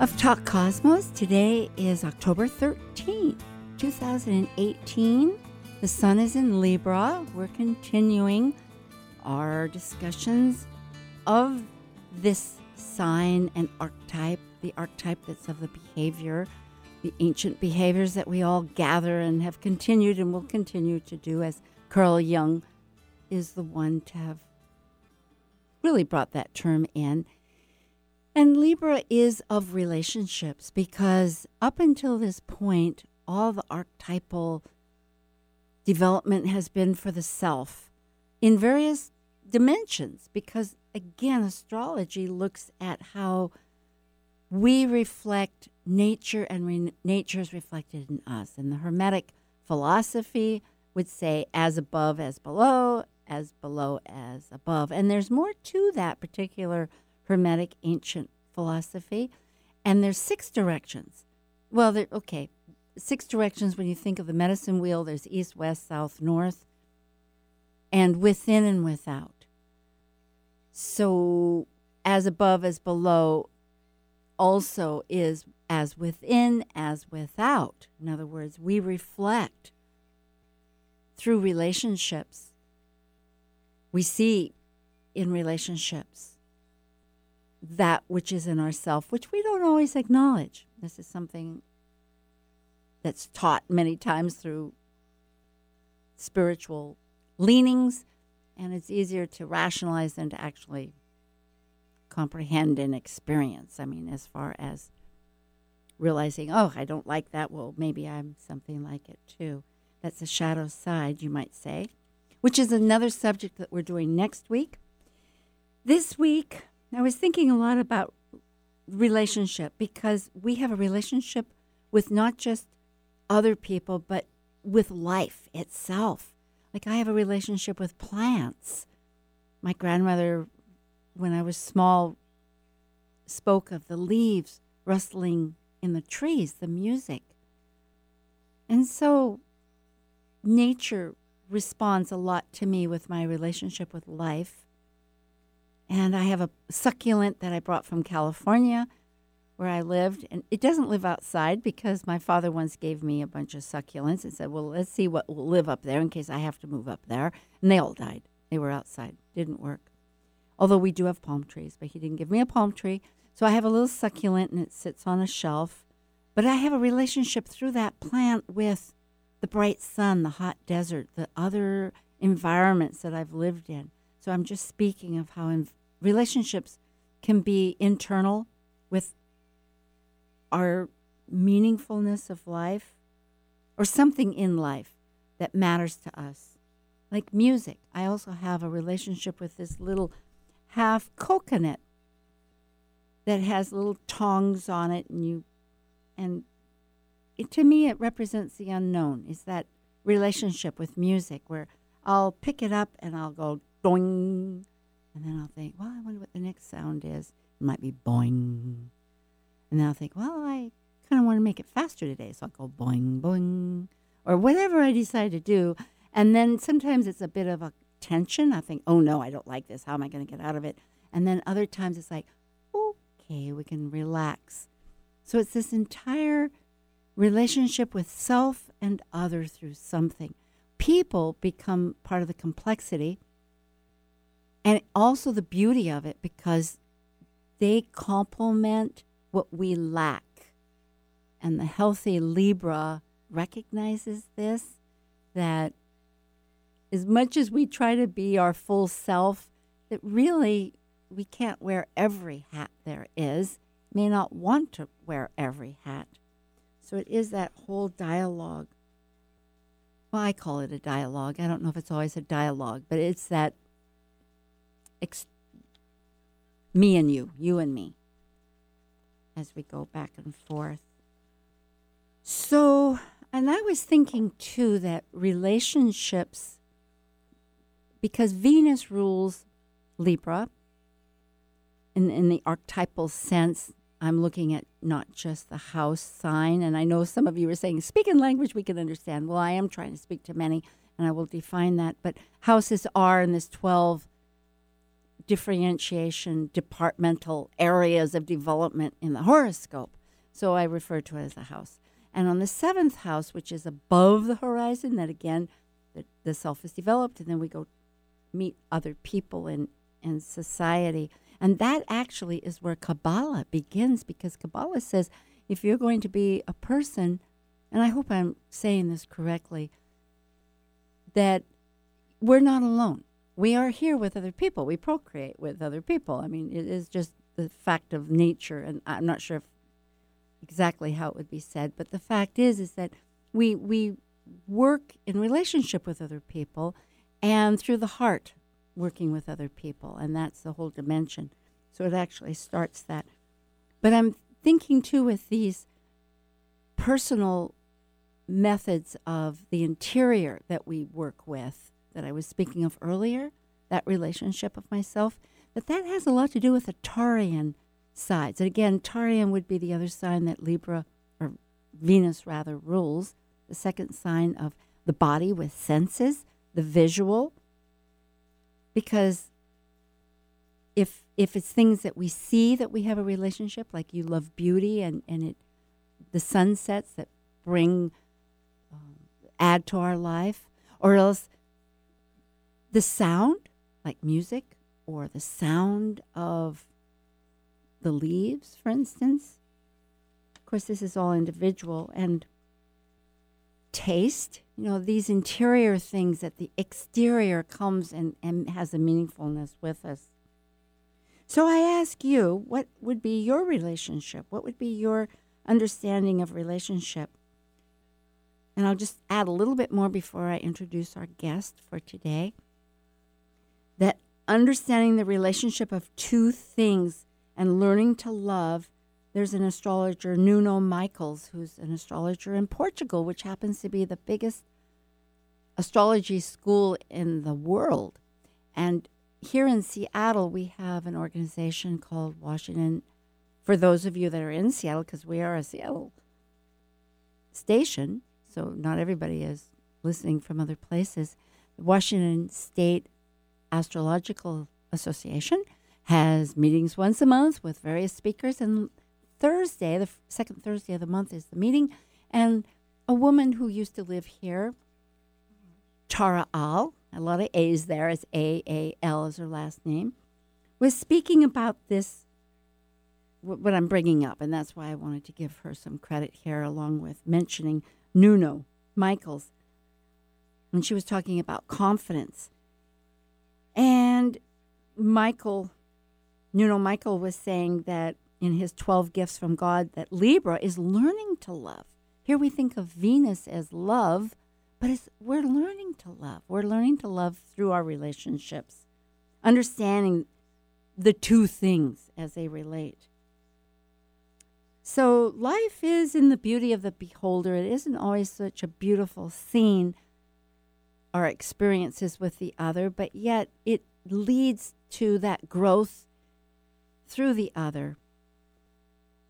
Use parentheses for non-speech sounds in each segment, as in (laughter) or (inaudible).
of Talk Cosmos. Today is October 13th, 2018. The sun is in Libra. We're continuing our discussions of this sign and archetype, the archetype that's of the behavior, the ancient behaviors that we all gather and have continued and will continue to do, as Carl Jung is the one to have really brought that term in. And Libra is of relationships because up until this point, all the archetypal development has been for the self in various dimensions. Because again, astrology looks at how we reflect nature and re- nature is reflected in us. And the Hermetic philosophy would say, as above, as below, as below, as above. And there's more to that particular Hermetic ancient philosophy. And there's six directions. Well, there, okay, six directions when you think of the medicine wheel there's east, west, south, north, and within and without. So, as above, as below, also is as within, as without. In other words, we reflect through relationships. We see in relationships that which is in ourself, which we don't always acknowledge. This is something that's taught many times through spiritual leanings, and it's easier to rationalize than to actually comprehend and experience. I mean, as far as realizing, oh, I don't like that, well, maybe I'm something like it too. That's a shadow side, you might say, which is another subject that we're doing next week. This week, I was thinking a lot about relationship because we have a relationship with not just other people, but with life itself. Like I have a relationship with plants. My grandmother, when I was small, spoke of the leaves rustling in the trees, the music. And so nature responds a lot to me with my relationship with life. And I have a succulent that I brought from California where I lived. And it doesn't live outside because my father once gave me a bunch of succulents and said, well, let's see what will live up there in case I have to move up there. And they all died. They were outside. Didn't work. Although we do have palm trees, but he didn't give me a palm tree. So I have a little succulent and it sits on a shelf. But I have a relationship through that plant with the bright sun, the hot desert, the other environments that I've lived in. So I'm just speaking of how relationships can be internal with our meaningfulness of life or something in life that matters to us. Like music. I also have a relationship with this little half coconut that has little tongs on it and you and it, to me it represents the unknown is that relationship with music where I'll pick it up and I'll go doing and then I'll think, well, I wonder what the next sound is. It might be boing. And then I'll think, well, I kind of want to make it faster today. So I'll go boing, boing, or whatever I decide to do. And then sometimes it's a bit of a tension. I think, oh no, I don't like this. How am I going to get out of it? And then other times it's like, okay, we can relax. So it's this entire relationship with self and other through something. People become part of the complexity and also the beauty of it because they complement what we lack. And the healthy Libra recognizes this that as much as we try to be our full self, that really we can't wear every hat there is, may not want to wear every hat. So it is that whole dialogue. Well, I call it a dialogue. I don't know if it's always a dialogue, but it's that ex- me and you, you and me, as we go back and forth. So, and I was thinking too that relationships, because Venus rules Libra, in, in the archetypal sense, I'm looking at not just the house sign. And I know some of you are saying, speak in language we can understand. Well, I am trying to speak to many, and I will define that. But houses are in this 12 differentiation departmental areas of development in the horoscope. So I refer to it as a house. And on the seventh house, which is above the horizon, that again, the, the self is developed, and then we go meet other people in, in society. And that actually is where Kabbalah begins because Kabbalah says if you're going to be a person, and I hope I'm saying this correctly, that we're not alone. We are here with other people. We procreate with other people. I mean, it is just the fact of nature, and I'm not sure if exactly how it would be said, but the fact is, is that we we work in relationship with other people, and through the heart, working with other people, and that's the whole dimension. So it actually starts that. But I'm thinking too with these personal methods of the interior that we work with that I was speaking of earlier, that relationship of myself, that that has a lot to do with the Taurean sides. And again, Taurean would be the other sign that Libra or Venus rather rules, the second sign of the body with senses, the visual. Because if if it's things that we see that we have a relationship, like you love beauty and, and it the sunsets that bring um, add to our life, or else the sound, like music, or the sound of the leaves, for instance. Of course, this is all individual and taste, you know, these interior things that the exterior comes and, and has a meaningfulness with us. So I ask you, what would be your relationship? What would be your understanding of relationship? And I'll just add a little bit more before I introduce our guest for today. Understanding the relationship of two things and learning to love. There's an astrologer, Nuno Michaels, who's an astrologer in Portugal, which happens to be the biggest astrology school in the world. And here in Seattle, we have an organization called Washington. For those of you that are in Seattle, because we are a Seattle station, so not everybody is listening from other places. Washington State Astrological Association has meetings once a month with various speakers. And Thursday, the second Thursday of the month, is the meeting. And a woman who used to live here, Tara Aal, a lot of A's there, as A A L is her last name, was speaking about this, what I'm bringing up. And that's why I wanted to give her some credit here, along with mentioning Nuno Michaels. And she was talking about confidence. And Michael Nuno Michael was saying that in his 12 gifts from God that Libra is learning to love. Here we think of Venus as love, but we're learning to love. We're learning to love through our relationships, understanding the two things as they relate. So life is in the beauty of the beholder. It isn't always such a beautiful scene, our experiences with the other, but yet it leads to that growth through the other.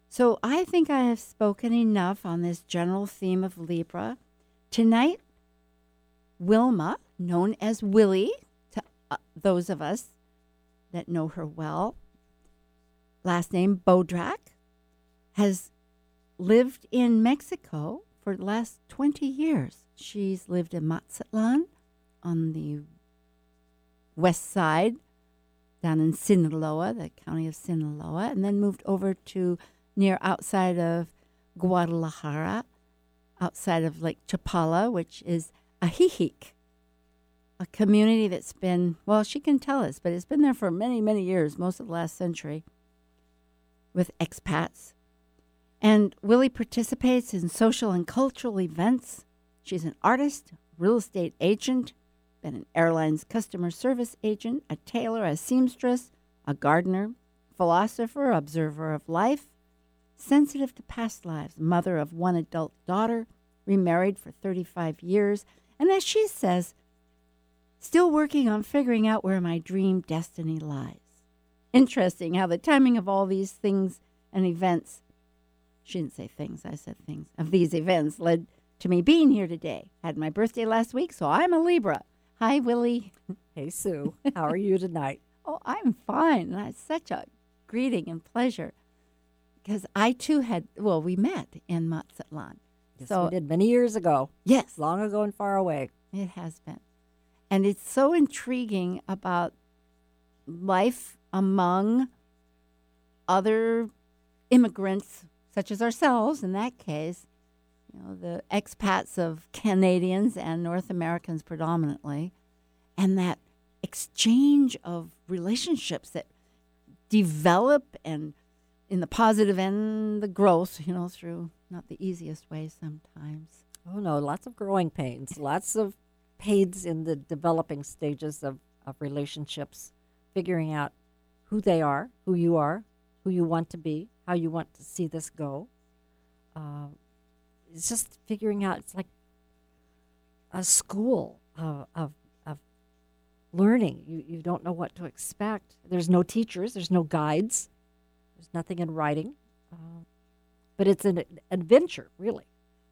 So I think I have spoken enough on this general theme of Libra. Tonight, Wilma, known as Willie to uh, those of us that know her well, last name Bodrak, has lived in Mexico for the last 20 years. She's lived in Mazatlan on the west side down in Sinaloa, the county of Sinaloa, and then moved over to near outside of Guadalajara, outside of Lake Chapala, which is Ajijic, a community that's been, well, she can tell us, but it's been there for many, many years, most of the last century, with expats. And Willie participates in social and cultural events. She's an artist, real estate agent, been an airline's customer service agent, a tailor, a seamstress, a gardener, philosopher, observer of life, sensitive to past lives, mother of one adult daughter, remarried for 35 years, and as she says, still working on figuring out where my dream destiny lies. Interesting how the timing of all these things and events, she didn't say things, I said things, of these events led to me being here today. Had my birthday last week, so I'm a Libra. Hi, Willie. (laughs) Hey, Sue. How are you tonight? (laughs) oh, I'm fine. That's such a greeting and pleasure. Because I too had, well, we met in Mazatlan. Yes, So- we did many years ago, Yes, long ago and far away. it has been. And it's so intriguing about life among other immigrants, such as ourselves in that case, you know, the expats of Canadians and North Americans predominantly, and that exchange of relationships that develop and in the positive and the growth, you know, through not the easiest way sometimes. Oh, no, lots of growing pains, lots of pains in the developing stages of, of relationships, figuring out who they are, who you are, who you want to be, how you want to see this go. Uh, it's just figuring out, it's like a school of, of, of learning. You, you don't know what to expect. There's no teachers, there's no guides, there's nothing in writing. Uh, but it's an adventure, really.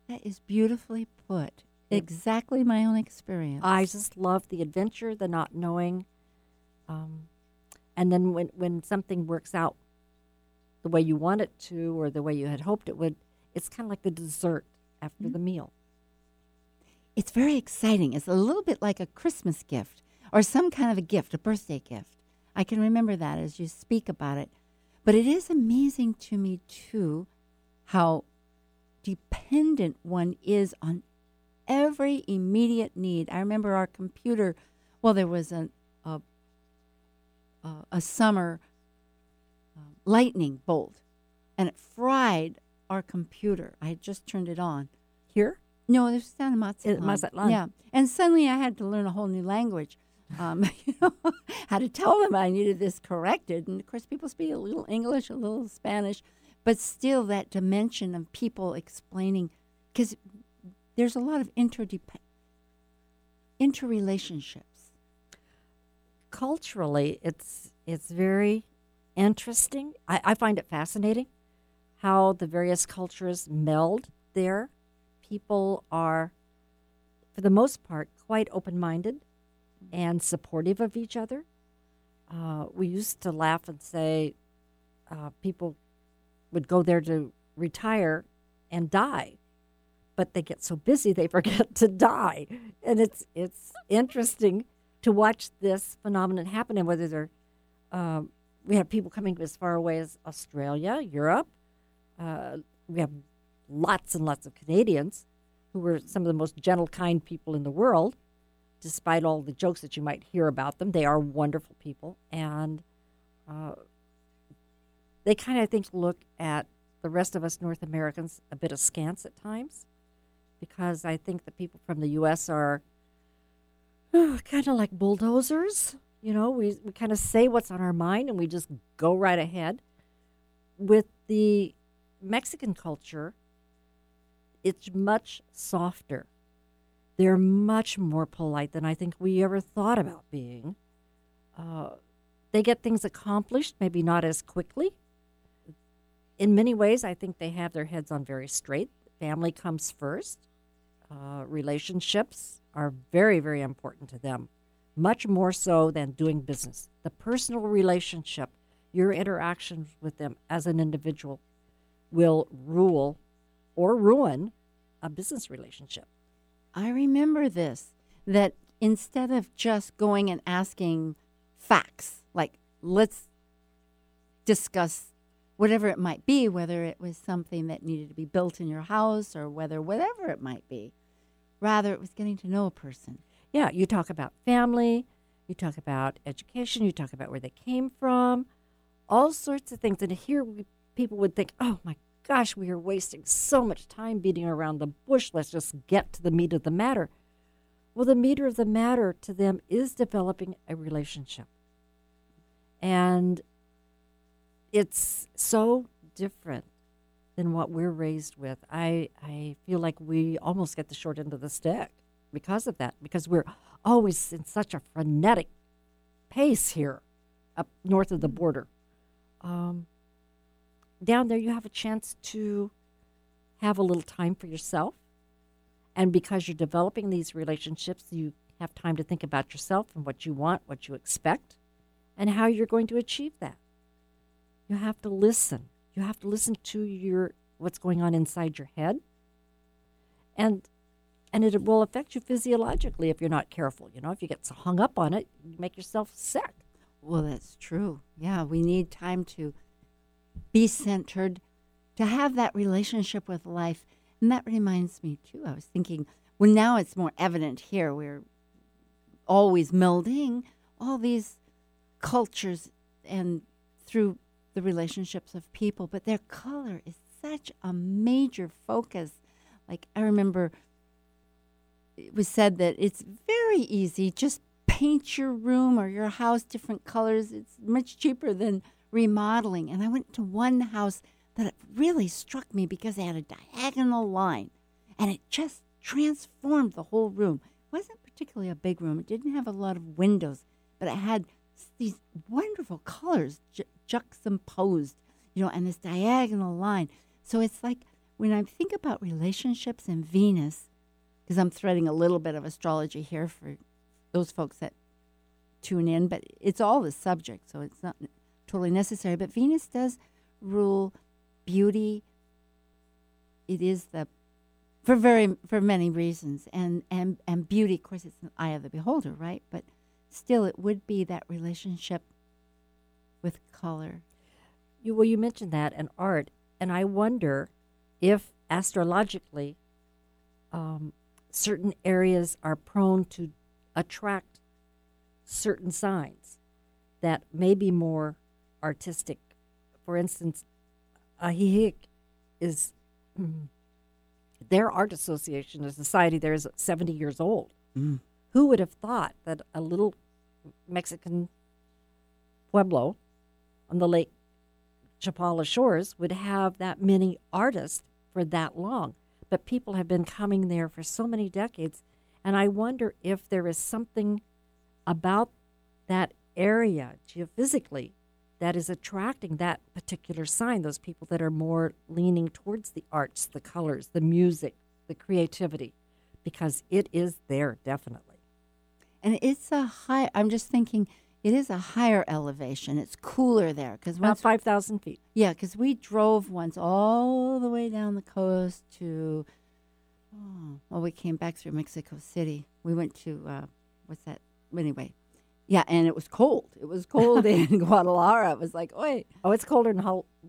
That is beautifully put. Exactly my own experience. I just love the adventure, the not knowing, um, and then when when something works out the way you want it to, or the way you had hoped it would, it's kind of like the dessert after the mm-hmm. meal. it's very exciting. It's a little bit like a Christmas gift or some kind of a gift, a birthday gift. I can remember that as you speak about it. But it is amazing to me, too, how dependent one is on every immediate need. I remember our computer, well, there was a, a, a, a summer lightning bolt, and it fried our computer. I had just turned it on. Here, No, this was down in Mazatlan. Mazatlan. Yeah, and suddenly I had to learn a whole new language. Um, (laughs) you know, (laughs) how to tell them I needed this corrected, and of course, people speak a little English, a little Spanish, but still that dimension of people explaining, because there's a lot of interdep- interrelationships. culturally, it's it's very interesting. I, I find it fascinating how the various cultures meld there. People are, for the most part, quite open minded and supportive of each other. Uh, we used to laugh and say uh, people would go there to retire and die, but they get so busy they (laughs) forget to die. And it's it's interesting to watch this phenomenon happen and whether they're um, we have people coming as far away as Australia, Europe. Uh, we have lots and lots of Canadians who are some of the most gentle, kind people in the world, despite all the jokes that you might hear about them. They are wonderful people, and uh, they kind of, I think, look at the rest of us North Americans a bit askance at times, because I think the people from the U.S. are (sighs) kind of like bulldozers. You know, we, we kind of say what's on our mind and we just go right ahead. With the Mexican culture, it's much softer. They're much more polite than I think we ever thought about being. Uh, they get things accomplished, maybe not as quickly. In many ways, I think they have their heads on very straight. Family comes first. Uh, relationships are very, very important to them, much more so than doing business. The personal relationship, your interactions with them as an individual, will rule or ruin a business relationship. I remember this that instead of just going and asking facts, like let's discuss whatever it might be, whether it was something that needed to be built in your house or whether whatever it might be, rather it was getting to know a person. Yeah, you talk about family, you talk about education, you talk about where they came from, all sorts of things. And here we, people would think, oh my gosh, we are wasting so much time beating around the bush. Let's just get to the meat of the matter. Well, the meat of the matter to them is developing a relationship. And it's so different than what we're raised with. I I feel like we almost get the short end of the stick because of that because we're always in such a frenetic pace here up north of the border. Um, down there, you have a chance to have a little time for yourself. And because you're developing these relationships, you have time to think about yourself and what you want, what you expect, and how you're going to achieve that. You have to listen. You have to listen to your what's going on inside your head. And and it will affect you physiologically if you're not careful. You know, if you get so hung up on it, you make yourself sick. Well, that's true. Yeah, we need time to be centered, to have that relationship with life. And that reminds me, too, I was thinking, well, now it's more evident here. We're always melding all these cultures and through the relationships of people, but their color is such a major focus. Like, I remember it was said that it's very easy. Just paint your room or your house different colors. It's much cheaper than remodeling. And I went to one house that really struck me because they had a diagonal line and it just transformed the whole room. It wasn't particularly a big room, it didn't have a lot of windows, but it had these wonderful colors ju- juxtaposed, you know, and this diagonal line. So it's like when I think about relationships and Venus, because I'm threading a little bit of astrology here for those folks that tune in, but it's all the subject, so it's not totally necessary. But Venus does rule beauty. It is the for very for many reasons, and and and beauty, of course, it's an eye of the beholder, right? But still, it would be that relationship with color. You, well, you mentioned that and art, and I wonder if astrologically, um, certain areas are prone to attract certain signs that may be more artistic. For instance, Ajijic is their art association, a society there is 70 years old. Mm. Who would have thought that a little Mexican pueblo on the Lake Chapala shores would have that many artists for that long? But people have been coming there for so many decades. And I wonder if there is something about that area geophysically that is attracting that particular sign, those people that are more leaning towards the arts, the colors, the music, the creativity, because it is there definitely. And it's a high. I'm just thinking, it is a higher elevation. It's cooler there because About 5,000 feet. Yeah, because we drove once all the way down the coast to. Oh, well, we came back through Mexico City. We went to uh, what's that? Anyway, yeah, and it was cold. It was cold (laughs) in Guadalajara. It was like, oi, Oh, it's colder in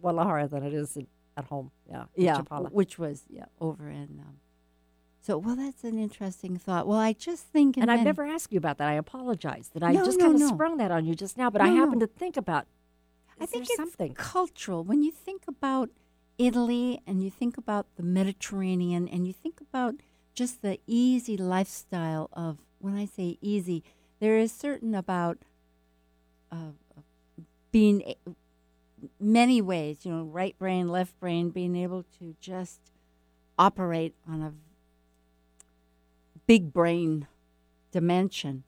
Guadalajara than it is in, at home. Yeah. yeah, Chapala. which was yeah over in. Um, so well, that's an interesting thought. Well, I just think, And I've never asked you about that. I apologize that I No, just no, kind of no. sprung that on you just now, but I happened no. to think about I think it's something. cultural. When you think about Italy and you think about the Mediterranean and you think about just the easy lifestyle of, when I say easy, there is certain about uh, being a- many ways, you know, right brain, left brain, being able to just operate on a big brain dimension.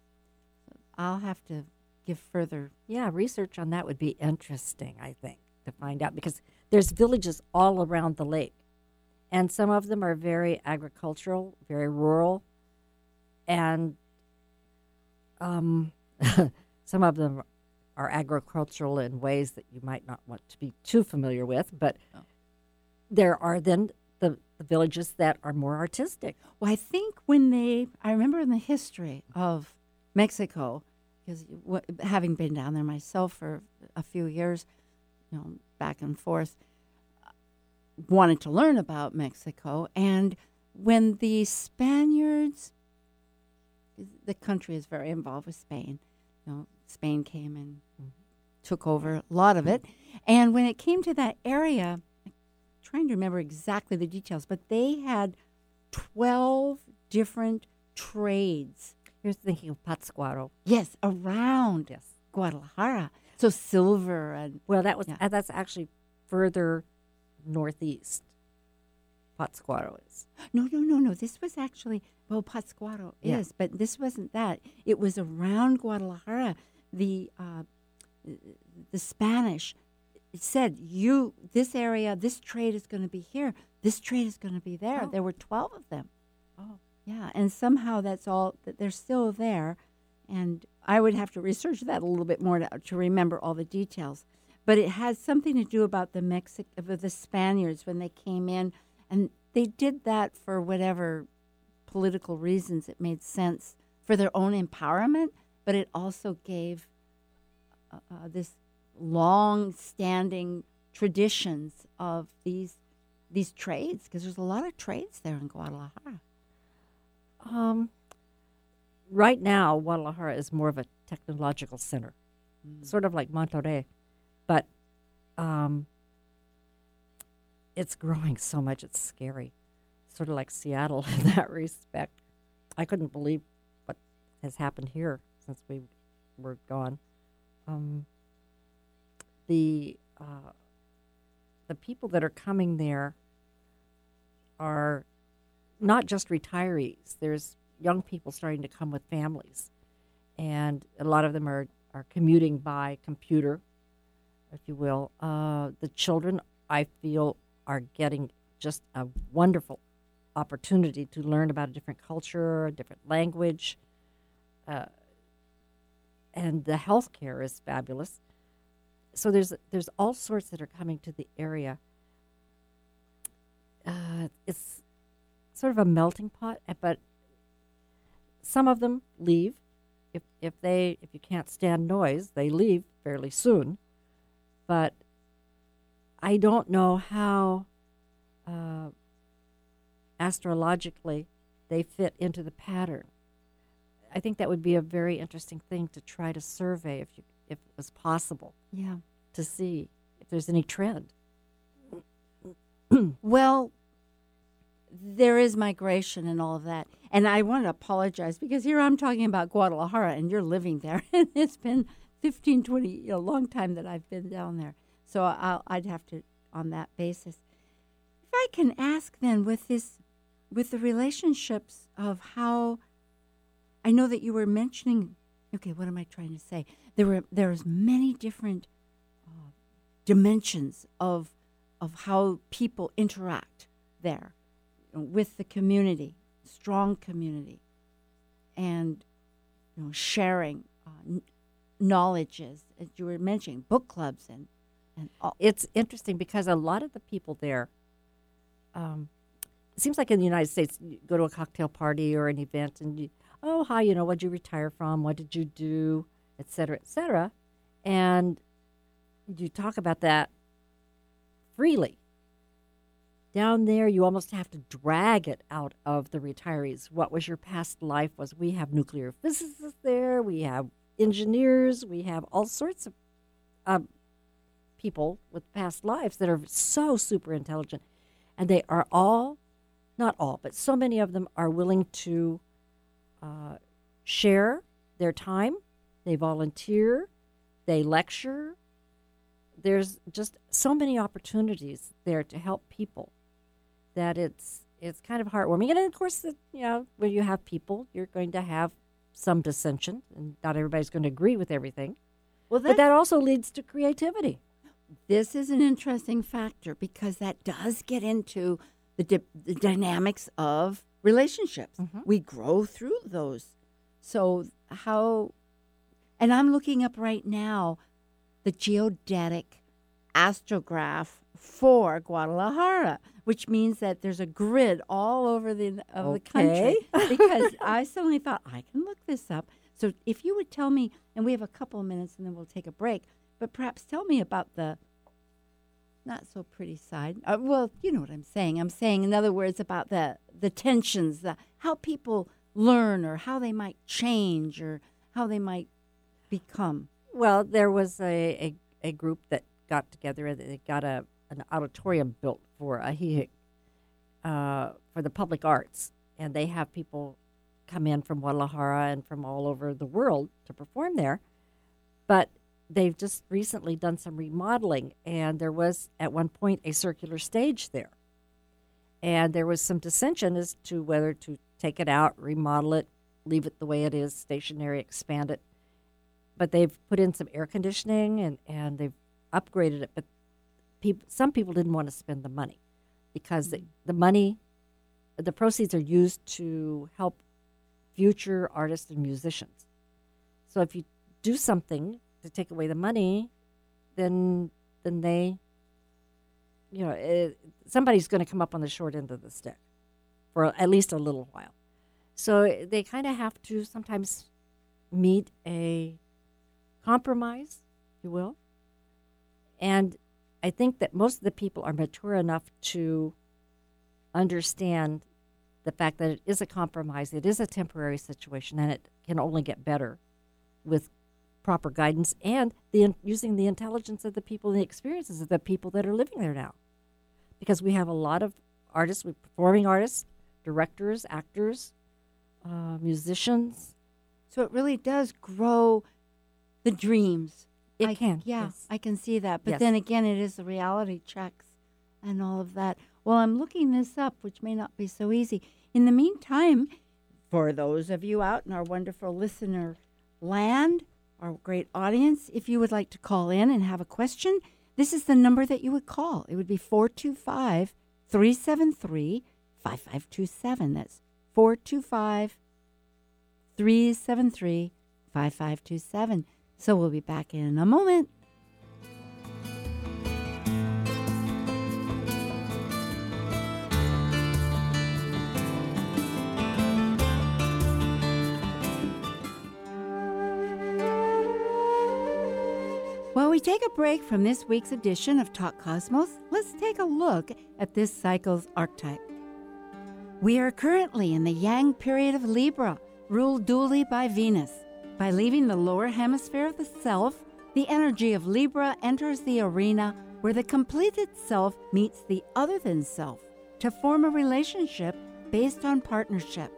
I'll have to give further Yeah, research on that would be interesting, I think, to find out because there's villages all around the lake. And some of them are very agricultural, very rural. And um, (laughs) some of them are agricultural in ways that you might not want to be too familiar with. But Oh. there are then the, villages that are more artistic. Well, I think when they, I remember in the history of Mexico, because having been down there myself for a few years, you know, back and forth, wanted to learn about Mexico. And when the Spaniards, the country is very involved with Spain, you know, Spain came and mm-hmm. took over a lot of it. And when it came to that area, trying to remember exactly the details, but they had 12 different trades. You're thinking of Pátzcuaro. Yes, around Yes. Guadalajara. So silver and Well, that was Yeah. uh, that's actually further northeast. Pátzcuaro is. No, no, no, no. This was actually well, Pátzcuaro Yeah. is, but this wasn't that. It was around Guadalajara. The uh, the Spanish said, "You, this area, this trade is going to be here. This trade is going to be there." Oh. There were twelve of them. Oh. Yeah, and somehow that's all that they're still there, and I would have to research that a little bit more to, to remember all the details. But it has something to do about the Mexic the Spaniards when they came in, and they did that for whatever political reasons it made sense for their own empowerment, but it also gave uh, uh, this long-standing traditions of these these trades because there's a lot of trades there in Guadalajara. Um, right now, Guadalajara is more of a technological center, sort of like Monterrey, but um, it's growing so much it's scary. Sort of like Seattle (laughs) in that respect. I couldn't believe what has happened here since we were gone. Um, the uh, the people that are coming there are not just retirees. There's young people starting to come with families, and a lot of them are, are commuting by computer, if you will. Uh, the children, I feel, are getting just a wonderful opportunity to learn about a different culture, a different language, uh, and the healthcare is fabulous. So there's there's all sorts that are coming to the area. Uh, it's sort of a melting pot, uh, but some of them leave. If if they if you can't stand noise, they leave fairly soon. But I don't know how uh, astrologically they fit into the pattern. I think that would be a very interesting thing to try to survey if you if it was possible Yeah. to see if there's any trend. (clears throat) Well, there is migration and all of that. And I want to apologize because here I'm talking about Guadalajara and you're living there. (laughs) And it's been 15, 20, you know, a long time that I've been down there. So I'll, I'd have to, on that basis. If I can ask then with this, with the relationships of how, I know that you were mentioning, okay, what am I trying to say? There were, there's many different uh, dimensions of of how people interact there with the community, strong community, and you know sharing uh, n- knowledges as you were mentioning, book clubs and and all. It's interesting because a lot of the people there, um, it seems like in the United States, you go to a cocktail party or an event and you, oh, hi, you know, what'd you retire from? What did you do? Et cetera, et cetera. And you talk about that freely. Down there, you almost have to drag it out of the retirees. What was your past life? Was we have nuclear physicists there, we have engineers, we have all sorts of uh, people with past lives that are so super intelligent, and they are all, not all, but so many of them are willing to uh, share their time. They volunteer, they lecture, there's just so many opportunities there to help people that it's it's kind of heartwarming. And of course, you know, when you have people, you're going to have some dissension, and not everybody's going to agree with everything. Well, But that also leads to creativity. this is an interesting factor because that does get into the, di- the dynamics of relationships. Mhm. We grow through those. So, how, and I'm looking up right now the geodetic astrograph for Guadalajara, which means that there's a grid all over the of the country. (laughs) because I suddenly thought I can look this up. So if you would tell me, and we have a couple of minutes, and then we'll take a break. But perhaps tell me about the not so pretty side. Uh, well, you know what I'm saying. I'm saying, in other words, about the the tensions, the, how people learn, or how they might change, or how they might become. Well, there was a, a, a group that got together they got a an auditorium built for Ajijic uh, for the public arts, and they have people come in from Guadalajara and from all over the world to perform there. But they've just recently done some remodeling, and there was at one point a circular stage there. And there was some dissension as to whether to take it out, remodel it, leave it the way it is, stationary, expand it. But they've put in some air conditioning and, and they've upgraded it. But people, some people didn't want to spend the money because the, mm-hmm. the money, the proceeds are used to help future artists and musicians. So if you do something to take away the money, then then they, you know, it, somebody's going to come up on the short end of the stick for at least a little while. So they kind of have to sometimes meet a compromise, you will. And I think that most of the people are mature enough to understand the fact that it is a compromise, it is a temporary situation, and it can only get better with proper guidance and the using the intelligence of the people and the experiences of the people that are living there now. Because we have a lot of artists, we performing artists, directors, actors, uh, musicians. So it really does grow the dreams. It I, can. Yeah, yes. I can see that. But Yes. then again, it is the reality checks and all of that. Well, I'm looking this up, which may not be so easy. In the meantime, for those of you out in our wonderful listener land, our great audience, if you would like to call in and have a question, this is the number that you would call. It would be 425 373 5527. That's 425 373 5527. So we'll be back in a moment. We take a break from this week's edition of Talk Cosmos, let's take a look at this cycle's archetype. We are currently in the Yang period of Libra, ruled duly by Venus. By leaving the lower hemisphere of the self, the energy of Libra enters the arena where the completed self meets the other than self to form a relationship based on partnership.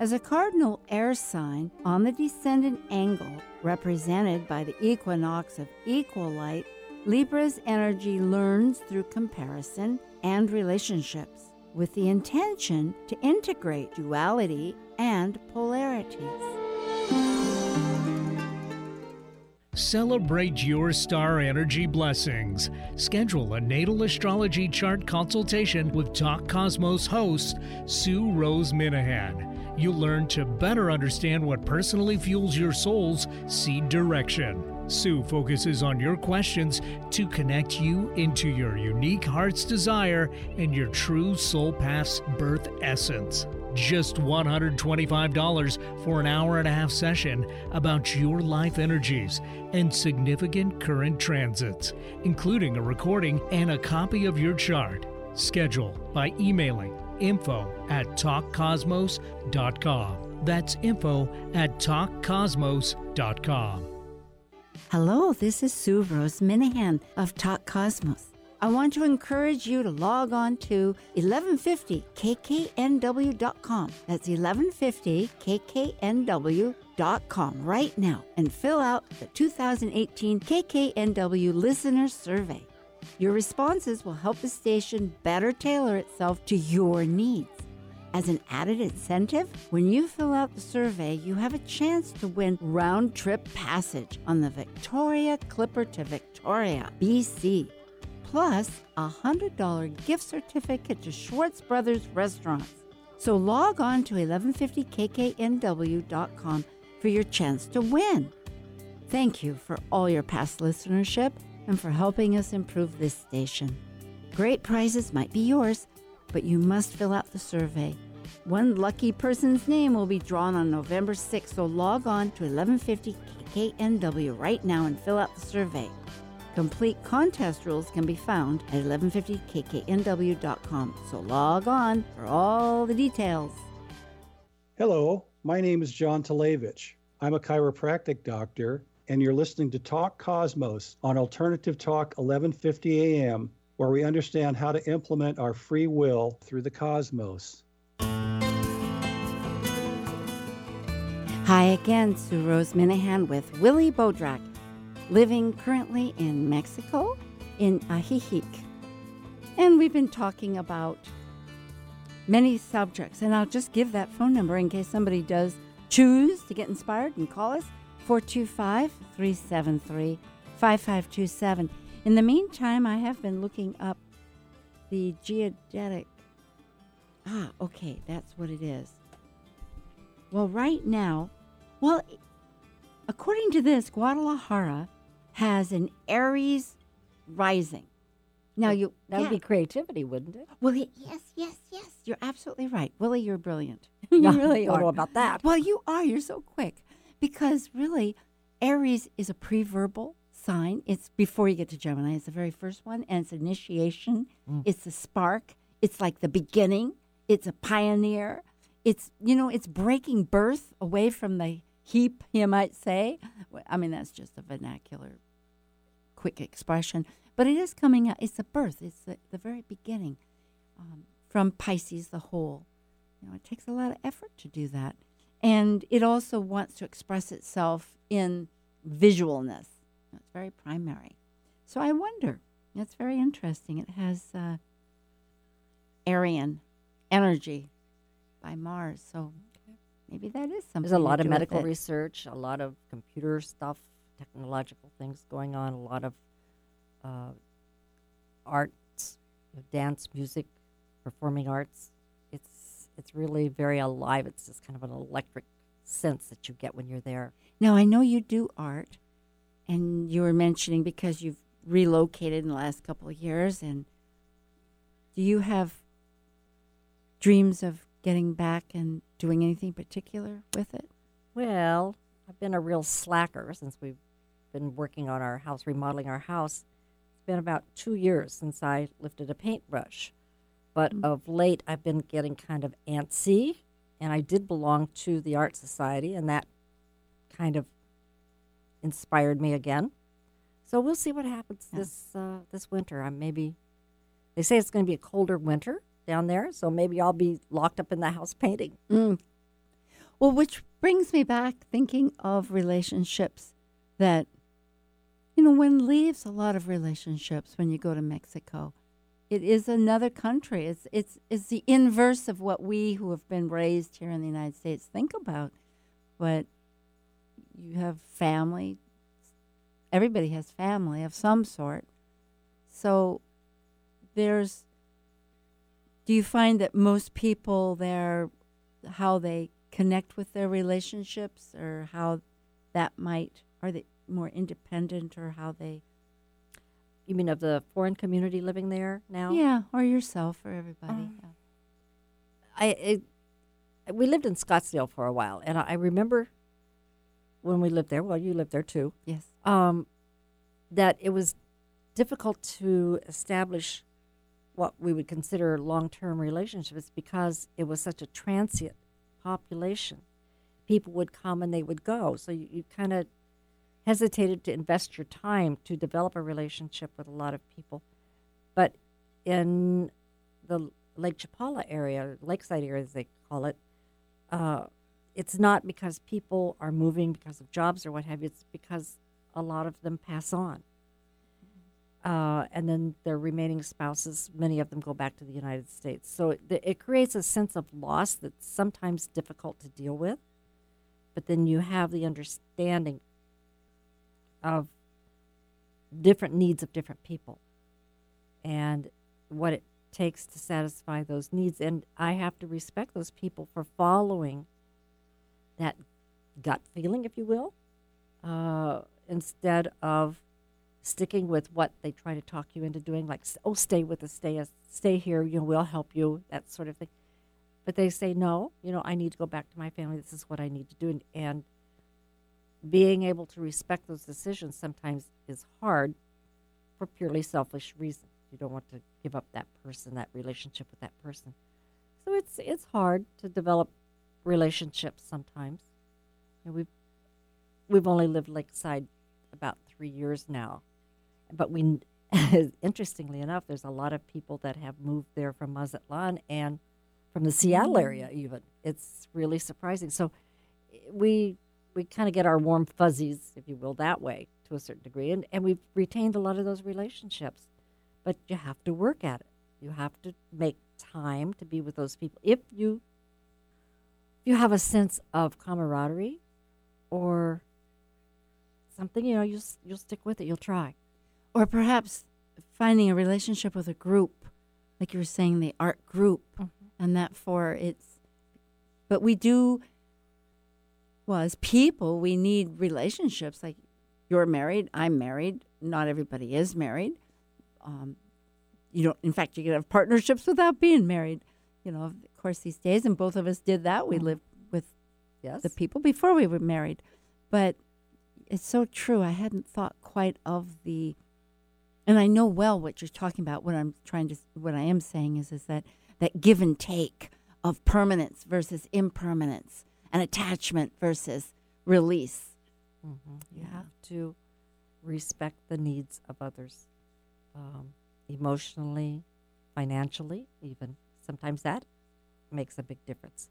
As a cardinal air sign on the descendant angle, represented by the equinox of equal light, Libra's energy learns through comparison and relationships with the intention to integrate duality and polarities. Celebrate your star energy blessings. Schedule a natal astrology chart consultation with Talk Cosmos host Sue Rose Minahan. You'll learn to better understand what personally fuels your soul's seed direction. Sue focuses on your questions to connect you into your unique heart's desire and your true soul path's birth essence. Just $125 for an hour and a half session about your life energies and significant current transits, including a recording and a copy of your chart. Schedule by emailing info at talkcosmos.com. That's info at talkcosmos.com. Hello, this is Sue Rose Minahan of Talk Cosmos. I want to encourage you to log on to 1150kknw.com. That's 1150kknw.com right now and fill out the 2018 KKNW Listener Survey. Your responses will help the station better tailor itself to your needs. As an added incentive, when you fill out the survey, you have a chance to win round trip passage on the Victoria Clipper to Victoria, BC, plus a $100 gift certificate to Schwartz Brothers Restaurants. So log on to 1150kknw.com for your chance to win. Thank you for all your past listenership and for helping us improve this station. Great prizes might be yours, but you must fill out the survey. One lucky person's name will be drawn on November 6th, so log on to 1150kknw right now and fill out the survey. Complete contest rules can be found at 1150kknw.com, so log on for all the details. Hello, my name is John Talevich. I'm a chiropractic doctor, and you're listening to Talk Cosmos on Alternative Talk 1150 AM, where we understand how to implement our free will through the cosmos. Hi again, Sue Rose Minahan with Willie Bodrak, living currently in Mexico, in Ajijic. And we've been talking about many subjects. And I'll just give that phone number in case somebody does choose to get inspired and call us 425 373 5527. In the meantime, I have been looking up the geodetic. Ah, okay, that's what it is. Well, right now, well, according to this, Guadalajara has an Aries rising. Now you That would yeah. be creativity, wouldn't it? Well, yes, yes, yes. You're absolutely right. Willie, you're brilliant. (laughs) you really don't are. know about that. Well, you are. You're so quick. Because really, Aries is a preverbal sign. It's before you get to Gemini. It's the very first one, and it's initiation. It's a spark. It's like the beginning. It's a pioneer. It's you know, it's breaking birth away from the heap. You might say. I mean, that's just a vernacular quick expression, but it is coming out. It's a birth. It's the, the very beginning um, from Pisces, the whole. You know, it takes a lot of effort to do that, and it also wants to express itself in visualness. It's very primary. So I wonder. It's very interesting. It has uh, Aryan energy by Mars, so maybe that is something. There's a lot of medical research, a lot of computer stuff, technological things going on, a lot of uh, arts, dance, music, performing arts. It's really very alive. It's just kind of an electric sense that you get when you're there. Now, I know you do art, and you were mentioning because you've relocated in the last couple of years. And do you have dreams of getting back and doing anything particular with it? Well, I've been a real slacker since we've been working on our house, remodeling our house. It's been about two years since I lifted a paintbrush. But of late, I've been getting kind of antsy, and I did belong to the Art Society, and that kind of inspired me again. So we'll see what happens Yeah. this uh, this winter. I maybe they say it's going to be a colder winter down there, so maybe I'll be locked up in the house painting. Mm. Well, which brings me back thinking of relationships that, you know, one leaves a lot of relationships when you go to Mexico. It is another country. It's it's it's the inverse of what we who have been raised here in the United States think about. But you have family. Everybody has family of some sort. So there's do you find that most people there how they connect with their relationships or how that might are they more independent or how they You mean of the foreign community living there now? yeah or yourself or everybody Um, yeah. I it, we lived in Scottsdale for a while, and I, remember when we lived there. Well, you lived there too. yes Um, that it was difficult to establish what we would consider long-term relationships because it was such a transient population. People would come and they would go, so you, you kind of hesitated to invest your time to develop a relationship with a lot of people. But in the Lake Chapala area, lakeside area as they call it, uh, it's not because people are moving because of jobs or what have you. It's because a lot of them pass on. Uh, and then their remaining spouses, many of them go back to the United States. So it, it creates a sense of loss that's sometimes difficult to deal with. But then you have the understanding of different needs of different people and what it takes to satisfy those needs. And I have to respect those people for following that gut feeling, if you will, uh, instead of sticking with what they try to talk you into doing, like, oh, stay with us, stay, stay here, you know, we'll help you, that sort of thing. But they say, no, you know, I need to go back to my family. This is what I need to do. And, and being able to respect those decisions sometimes is hard for purely selfish reasons. You don't want to give up that person, that relationship with that person. So it's it's hard to develop relationships sometimes. And we've we've only lived lakeside about three years now, but we (laughs) interestingly enough, there's a lot of people that have moved there from Mazatlan and from the Seattle mm. area. Even it's really surprising. So eh, we we kind of get our warm fuzzies, if you will, that way to a certain degree, and and we've retained a lot of those relationships. But you have to work at it. You have to make time to be with those people. If you if you have a sense of camaraderie or something, you know, you'll you'll stick with it. You'll try. or perhaps finding a relationship with a group, like you were saying, the art group, mm-hmm. and that for it's. But we do. Well, as people, we need relationships. Like you're married, I'm married. Not everybody is married. Um, you don't. In fact, you can have partnerships without being married. You know, of course, these days, and both of us did that. We lived with Yes. the people before we were married. But it's so true. I hadn't thought quite of the, and I know well what you're talking about. What I'm trying to, what I am saying is, is that that give and take of permanence versus impermanence, and attachment versus release. Mhm. You Yeah. have to respect the needs of others, um, emotionally, financially, even. Sometimes that makes a big difference.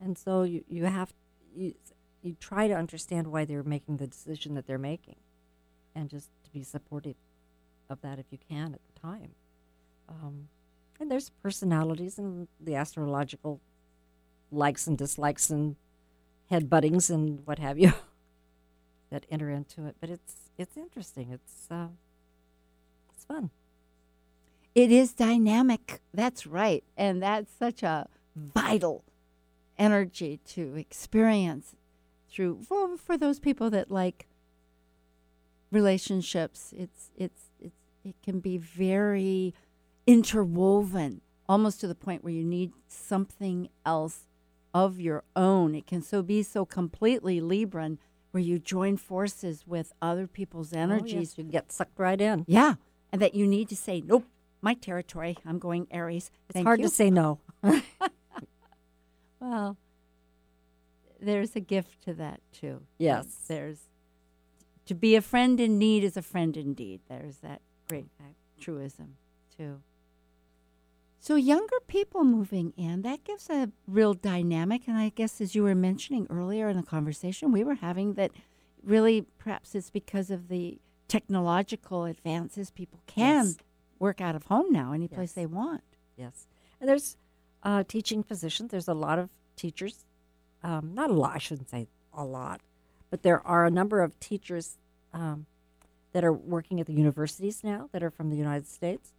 And so you, you have you you try to understand why they're making the decision that they're making, and just to be supportive of that if you can at the time. Um, and there's personalities and the astrological likes and dislikes and head buttings and what have you (laughs) that enter into it. But it's it's interesting. It's uh, it's fun. It is dynamic. That's right. And that's such a vital energy to experience through for, for those people that like relationships. It's it's it's it can be very interwoven, almost to the point where you need something else of your own. It can so be so completely Libran where you join forces with other people's oh, energies Oh, yes, you get sucked right in. yeah, and that you need to say, nope, my territory. I'm going Aries. It's Thank hard you." to say no. (laughs) Well, there's a gift to that too. Yes. There's to be a friend in need is a friend indeed. There's that great truism too. So younger people moving in, that gives a real dynamic. And I guess as you were mentioning earlier in the conversation we were having that really perhaps it's because of the technological advances people can Yes. work out of home now any place Yes. they want. Yes, and there's uh, teaching positions. There's a lot of teachers. Um, not a lot. I shouldn't say a lot, but there are a number of teachers um, that are working at the universities now that are from the United States,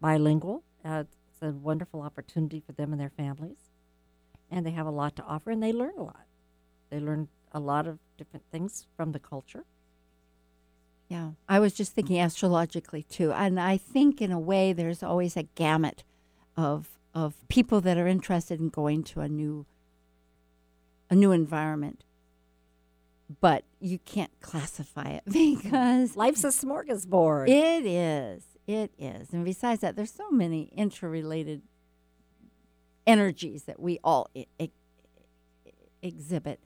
bilingual. Uh, it's a wonderful opportunity for them and their families, and they have a lot to offer, and they learn a lot. They learn a lot of different things from the culture. Yeah, I was just thinking astrologically too, and I think in a way there's always a gamut of of people that are interested in going to a new a new environment, but you can't classify it (laughs) because Life's a smorgasbord. it is, it is, and besides that, there's so many interrelated energies that we all e- e- exhibit.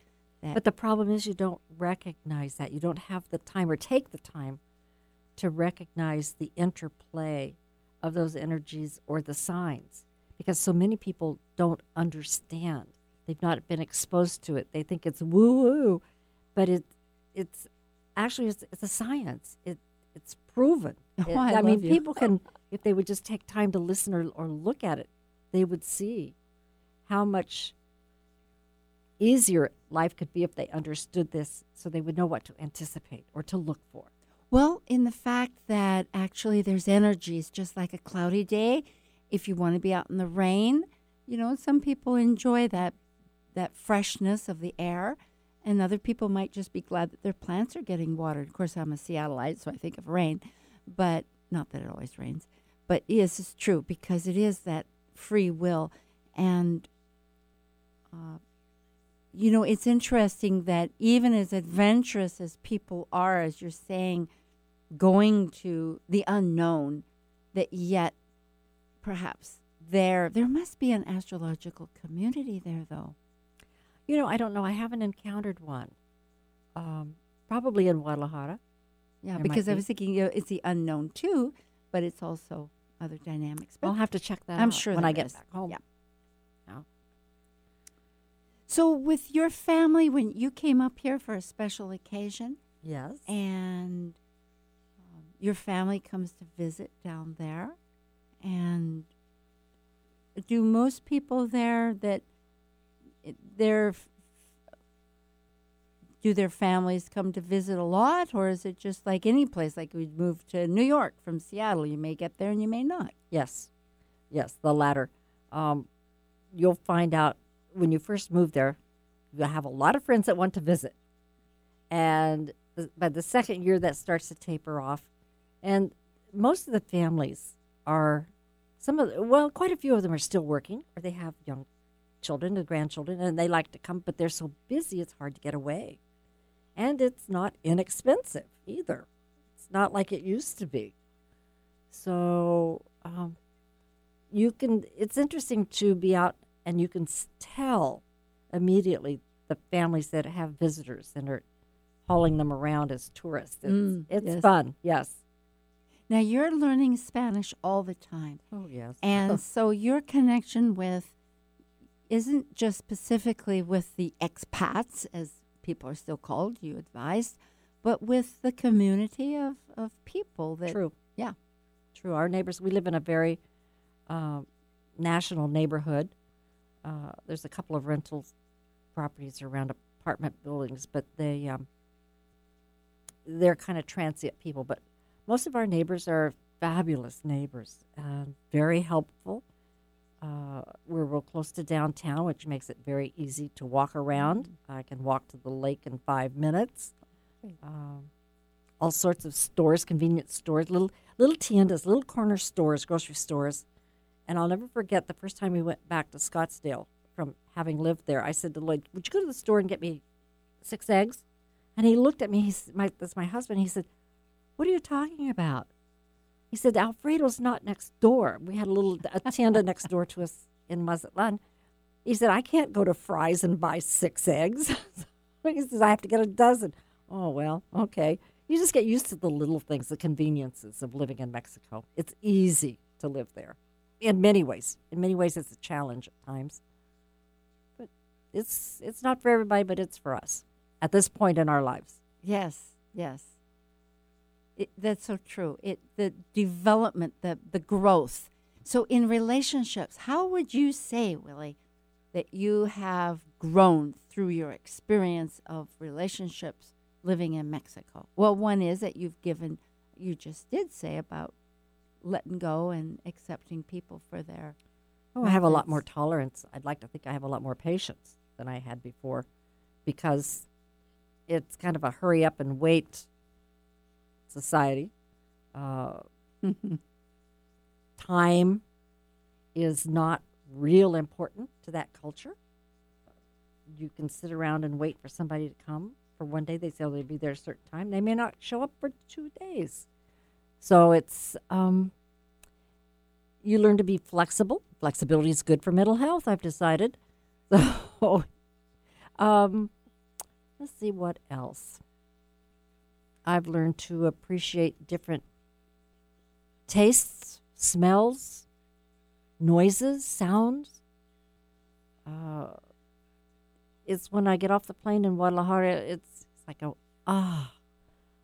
But the problem is you don't recognize that. You don't have the time or take the time to recognize the interplay of those energies or the signs because so many people don't understand. They've not been exposed to it. They think it's woo woo, but it it's actually it's, it's a science. It it's proven. (laughs) Oh, eh, It- I mean, you. people can if they would just take time to listen or, or look at it, they would see how much easier life could be if they understood this so they would know what to anticipate or to look for. Well, in the fact that actually there's energies, just like a cloudy day. If you want to be out in the rain, you know, some people enjoy that that freshness of the air, and other people might just be glad that their plants are getting watered. Of course, I'm a Seattleite, so I think of rain, but not that it always rains. But yes, it's true because it is that free will, and uh, you know, it's interesting that even as adventurous as people are, as you're saying, going to the unknown, that yet perhaps there there must be an astrological community there, though. You know, I don't know. I haven't encountered one. Um, probably in Guadalajara. Yeah, There because I be. was thinking you know, it's the unknown too, but it's also other dynamics. But I'll have to check that I'm out sure when I get is. back home. Yeah. No. so, with your family, when you came up here for a special occasion, Yes. and um, your family comes to visit down there and do most people there that their do their families come to visit a lot, or is it just like any place? Like we move to New York from Seattle, you may get there and you may not. Yes, yes, the latter. Um, you'll find out when you first move there, you have a lot of friends that want to visit, and by the second year, that starts to taper off, and most of the families are some of the, well, quite a few of them are still working, or they have young children and grandchildren, and they like to come, but they're so busy it's hard to get away and it's not inexpensive either. It's not like it used to be. So um, you can. It's interesting to be out and you can tell immediately the families that have visitors and are hauling them around as tourists. It's, Mm, it's yes. fun. Yes. Now you're learning Spanish all the time. Oh yes. And (laughs) so your connection with isn't just specifically with the expats, as people are still called, you advised, but with the community of, of people that True. Yeah. True. Our neighbors, we live in a very uh, national neighborhood. Uh, there's a couple of rental properties around apartment buildings, but they um, they're kind of transient people. But most of our neighbors are fabulous neighbors and very helpful. Uh, we're real close to downtown, which makes it very easy to walk around. I can walk to the lake in five minutes. Um, all sorts of stores, convenience stores, little little tiendas, little corner stores, grocery stores. And I'll never forget the first time we went back to Scottsdale from having lived there. I said to Lloyd, "Would you go to the store and get me six eggs?" And he looked at me. He's my that's my husband. He said, "What are you talking about?" He said, "Alfredo's not next door. We had a little a (laughs) tienda next door to us in Mazatlan." He said, "I can't go to Fry's and buy six eggs." (laughs) he says, "I have to get a dozen." Oh well, okay. You just get used to the little things, the conveniences of living in Mexico. It's easy to live there, in many ways. In many ways, it's a challenge at times, but it's it's not for everybody. But it's for us at this point in our lives. Yes, yes. It, that's so true. It the development, the the growth. So in relationships, how would you say, Willie, that you have grown through your experience of relationships living in Mexico? Well, one is that you've given you just did say about letting go and accepting people for their Oh, I have a lot more tolerance. I'd like to think I have a lot more patience than I had before because it's kind of a hurry up and wait society. Uh, (laughs) time is not real important to that culture. You can sit around and wait for somebody to come. For one day, they say oh, they'll be there a certain time. They may not show up for two days. So it's um, you learn to be flexible. Flexibility is good for mental health. I've decided. (laughs) So, um, let's see what else. I've learned to appreciate different tastes, smells, noises, sounds. Uh, it's when I get off the plane in Guadalajara, it's, it's like a ah,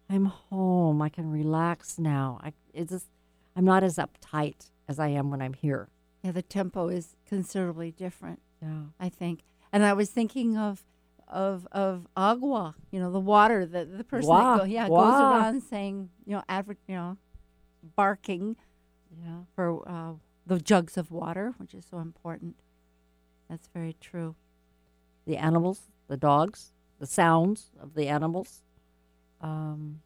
I'm home. I can relax now. I it's just I'm not as uptight as I am when I'm here. yeah, the tempo is considerably different. Yeah. I think. And I was thinking of of of agua, you know, the water that the person Gua, that go, yeah, goes around saying, you know, adver- you know, barking Yeah. for uh, the jugs of water, which is so important. That's very true. The animals, the dogs, the sounds of the animals. Um,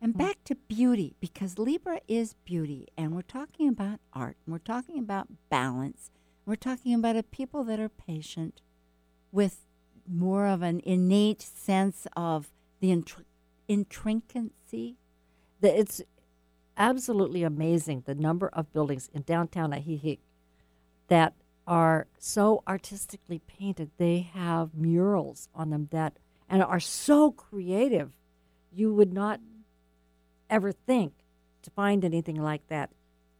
And back to beauty, because Libra is beauty, and we're talking about art, and we're talking about balance. and We're talking about a people that are patient with more of an innate sense of the intr- intrincacy. the, it's absolutely amazing the number of buildings in downtown Ajijic that are so artistically painted. They have murals on them that and are so creative. You would not ever think to find anything like that,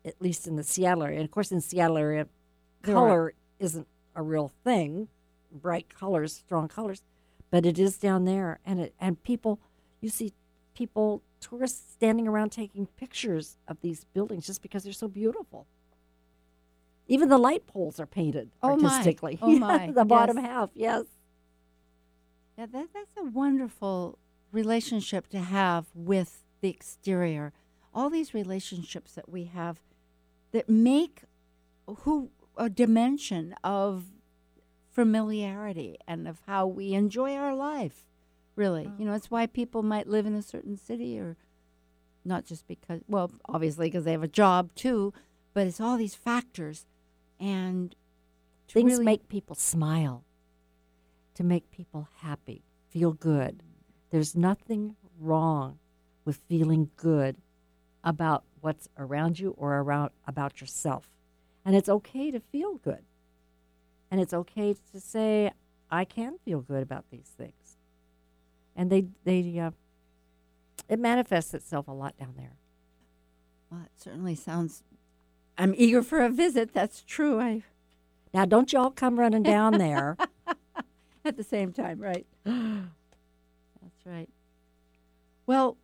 at least in the Seattle area. And of course, in Seattle area, color isn't a real thing, bright colors, strong colors, but it is down there. And it and people, you see people, tourists standing around taking pictures of these buildings just because they're so beautiful. Even the light poles are painted Oh, my. artistically. Oh, my. (laughs) the bottom half, yes. Yeah, that, that's a wonderful relationship to have with the exterior. All these relationships that we have that make who a dimension of familiarity and of how we enjoy our life. Really, oh. you know, it's why people might live in a certain city or not just because, well, obviously because they have a job too, but it's all these factors and Things really- make people smile, to make people happy, feel good. There's nothing wrong with feeling good about what's around you or around about yourself. And it's okay to feel good. And it's okay to say, I can feel good about these things. And they, they, uh, it manifests itself a lot down there. Well, it certainly sounds. I'm eager for a visit. That's true. I Now, don't y'all come running down there. (laughs) at the same time, right? (gasps) That's right. Well,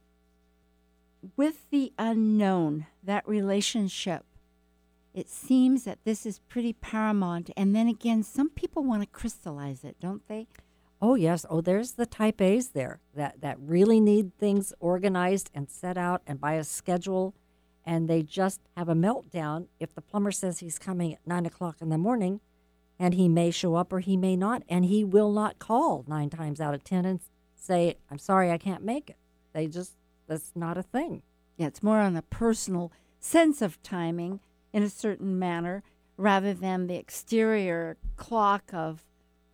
with the unknown, that relationship, it seems that this is pretty paramount. And then again, some people want to crystallize it, don't they? Oh yes. Oh, there's the type A's there that that really need things organized and set out and by a schedule, and they just have a meltdown if the plumber says he's coming at nine o'clock in the morning, and he may show up or he may not, and he will not call nine times out of ten and say, "I'm sorry, I can't make it." They just that's not a thing. Yeah, it's more on a personal sense of timing in a certain manner rather than the exterior clock of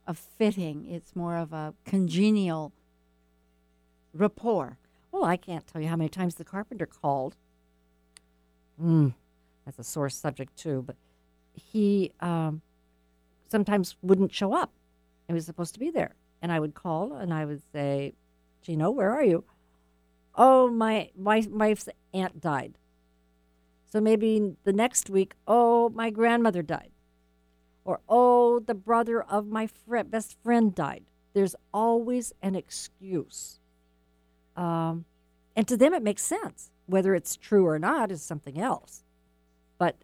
of fitting. It's more of a congenial rapport. Well, I can't tell you how many times the carpenter called. Mm, that's a sore subject too, but he um, sometimes wouldn't show up. He was supposed to be there, and I would call and I would say, "Gino, where are you?" Oh, my my wife's aunt died. So maybe the next week, oh, my grandmother died, or oh, the brother of my fri best friend died. There's always an excuse. Um, and to them, it makes sense. Whether it's true or not is something else. But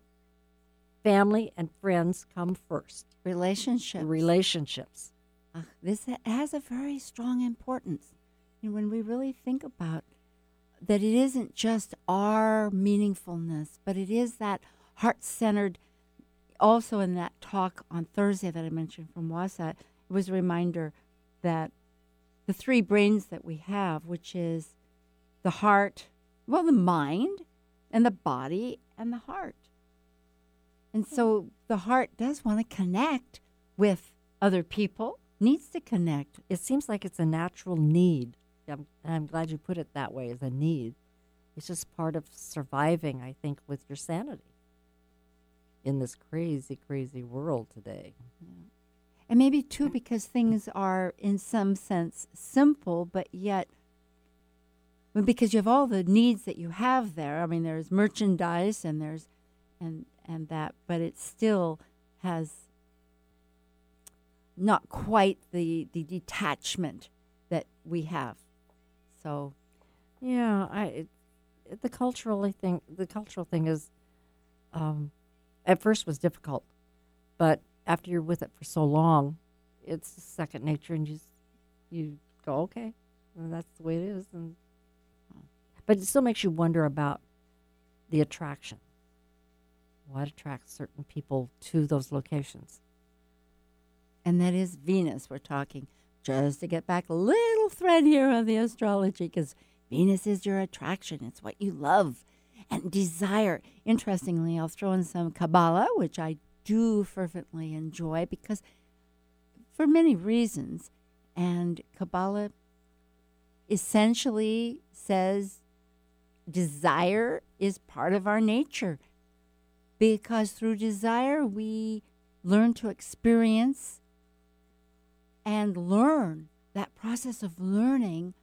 family and friends come first. Relationships. Relationships. Ah, this has a very strong importance. And when we really think about that, it isn't just our meaningfulness, but it is that heart centered. Also, in that talk on Thursday that I mentioned from Wasat, it was a reminder that the three brains that we have, which is the heart, well, the mind, and the body, and the heart. And so the heart does want to connect with other people, needs to connect. It seems like it's a natural need. I'm, I'm glad you put it that way as a need. It's just part of surviving, I think, with your sanity in this crazy, crazy world today. And maybe too because things are in some sense simple, but yet because you have all the needs that you have there. I mean, there's merchandise and there's and and that, but it still has not quite the the detachment that we have. So Yeah, I it, it- the cultural thing. The cultural thing is, um, at first was difficult, but after you're with it for so long, it's second nature, and you s- you go okay, well, that's the way it is, and but it still makes you wonder about the attraction. What attracts certain people to those locations? and that is Venus we're talking. Just to get back a little thread here on the astrology, because Venus is your attraction. It's what you love and desire. Interestingly, I'll throw in some Kabbalah, which I do fervently enjoy because for many reasons. And Kabbalah essentially says desire is part of our nature because through desire we learn to experience and learn that process of learning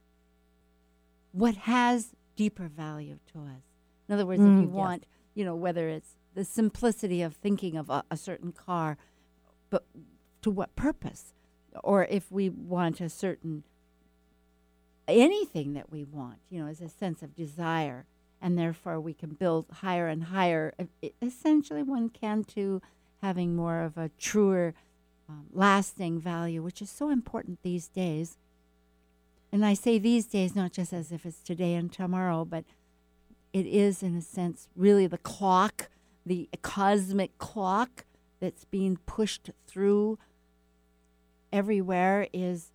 what has deeper value to us. In other words, Mm, if you yes. want, you know, whether it's the simplicity of thinking of a, a certain car, but to what purpose? Or if we want a certain anything that we want, you know, is a sense of desire, and therefore we can build higher and higher. Essentially, one can to having more of a truer, um, lasting value, which is so important these days. And I say these days not just as if it's today and tomorrow, but it is, in a sense, really the clock, the cosmic clock that's being pushed through everywhere is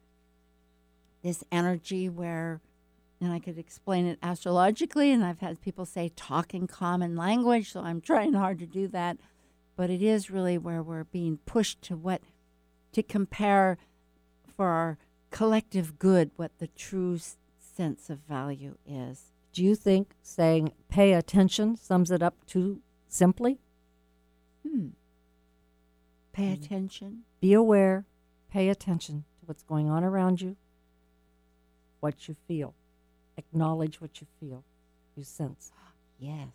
this energy where, and I could explain it astrologically, and I've had people say talk in common language, so I'm trying hard to do that. But it is really where we're being pushed to what, to compare for our collective good what the true s- sense of value is. Do you think saying pay attention sums it up too simply? Hmm. Pay attention. Be aware, pay attention to what's going on around you, what you feel. Acknowledge what you feel, you sense. (gasps) Yes.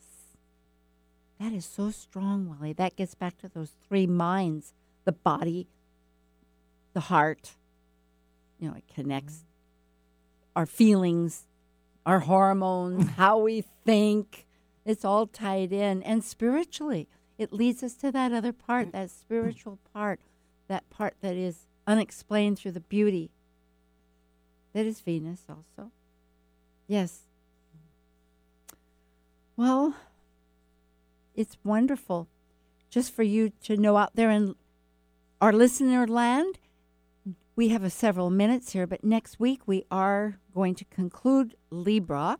That is so strong, Willie. That gets back to those three minds the body, the heart. You know, it connects our feelings, our hormones, (laughs) how we think. It's all tied in. And spiritually, it leads us to that other part, that spiritual part, that part that is unexplained through the beauty. That is Venus also. Yes. Well, it's wonderful just for you to know out there in our listener land. We have a several minutes here, but next week we are going to conclude Libra,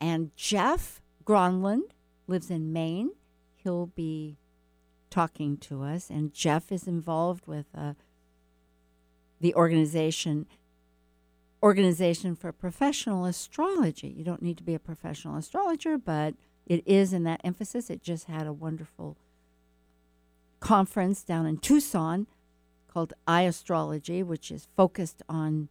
and Jeff Gronland lives in Maine. He'll be talking to us, and Jeff is involved with uh, the organization organization for professional astrology. You don't need to be a professional astrologer, but it is in that emphasis. It just had a wonderful conference down in Tucson called iAstrology, which is focused on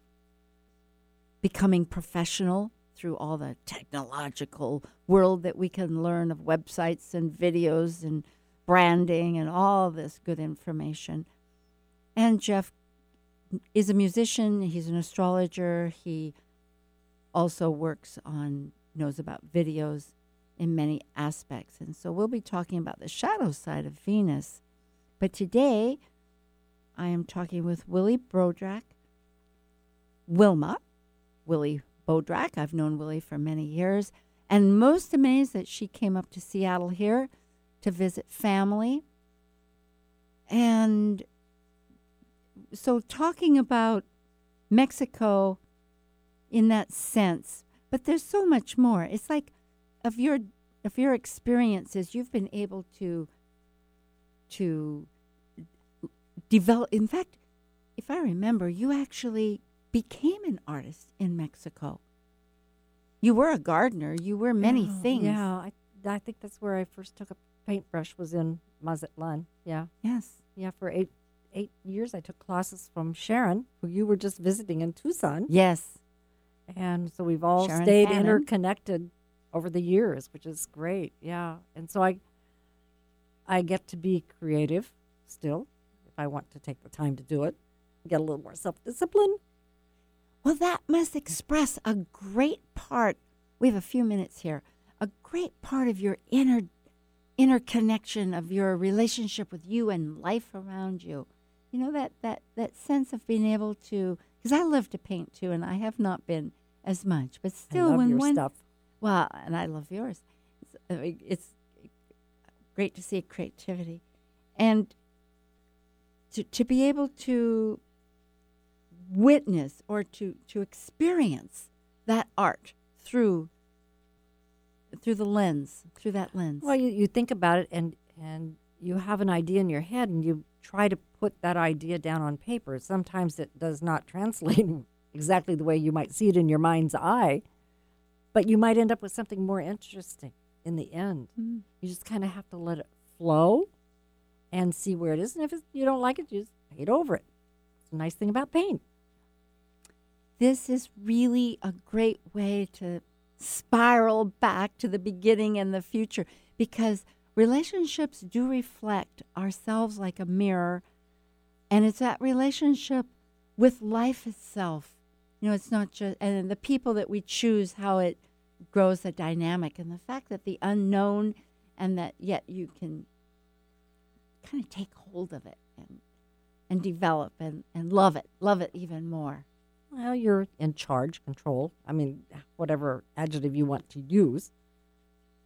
becoming professional through all the technological world that we can learn of websites and videos and branding and all this good information. And Jeff is a musician, he's an astrologer, he also works on knows about videos in many aspects. And so we'll be talking about the shadow side of Venus. But today I am talking with Willie Brodrak, Wilma, Willie Bodrak. I've known Willie for many years, and most amazed that she came up to Seattle here to visit family. And so, talking about Mexico in that sense, but there's so much more. It's like of your of your experiences, you've been able to to develop. In fact, if I remember, you actually became an artist in Mexico. You were a gardener. You were many Yeah, things. Yeah, I, I think that's where I first took a paintbrush was in Mazatlan. Yeah, Yes. yeah. For eight eight years, I took classes from Sharon, who you were just visiting in Tucson, Yes. and so we've all Sharon stayed interconnected over the years, which is great. Yeah, and so I I get to be creative still I want to take the time to do it. Get a little more self discipline. Well, that must express a great part. We have a few minutes here. A great part of your inner interconnection of your relationship with you and life around you. You know that that that sense of being able to. Because I love to paint too, and I have not been as much, but still, I love when your one stuff. Well, and I love yours. It's, it's great to see creativity, and to to be able to witness or to to experience that art through through the lens, through that lens. Well, you, you think about it and and you have an idea in your head and you try to put that idea down on paper. Sometimes it does not translate (laughs) exactly the way you might see it in your mind's eye, but you might end up with something more interesting in the end. Mm. You just kind of have to let it flow and see where it is. And if you don't like it, you just paint over it. It's a nice thing about paint. this is really a great way to spiral back to the beginning and the future because relationships do reflect ourselves like a mirror and it's that relationship with life itself you know it's not just and the people that we choose how it grows a dynamic and the fact that the unknown and that yet you can kind of take hold of it and and develop and, and love it, love it even more. Well, you're in charge, control. I mean, whatever adjective you want to use.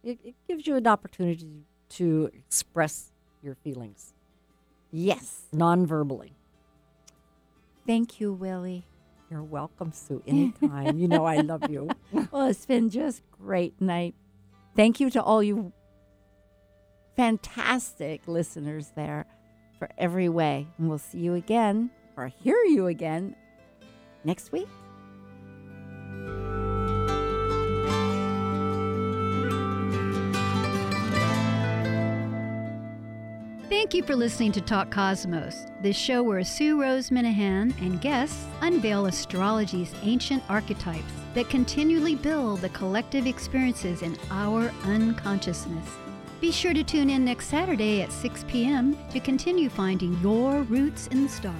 It, it gives you an opportunity to express your feelings Yes. non-verbally. Thank you, Willie. You're welcome, Sue. (laughs) Anytime. you know I love you. Well, it's been just great night. Thank you to all you fantastic listeners there for every way. And we'll see you again or hear you again next week. Thank you for listening to Talk Cosmos, the show where Sue Rose Minahan and guests unveil astrology's ancient archetypes that continually build the collective experiences in our unconsciousness. Be sure to tune in next Saturday at 6 p.m. to continue finding your roots in the stars.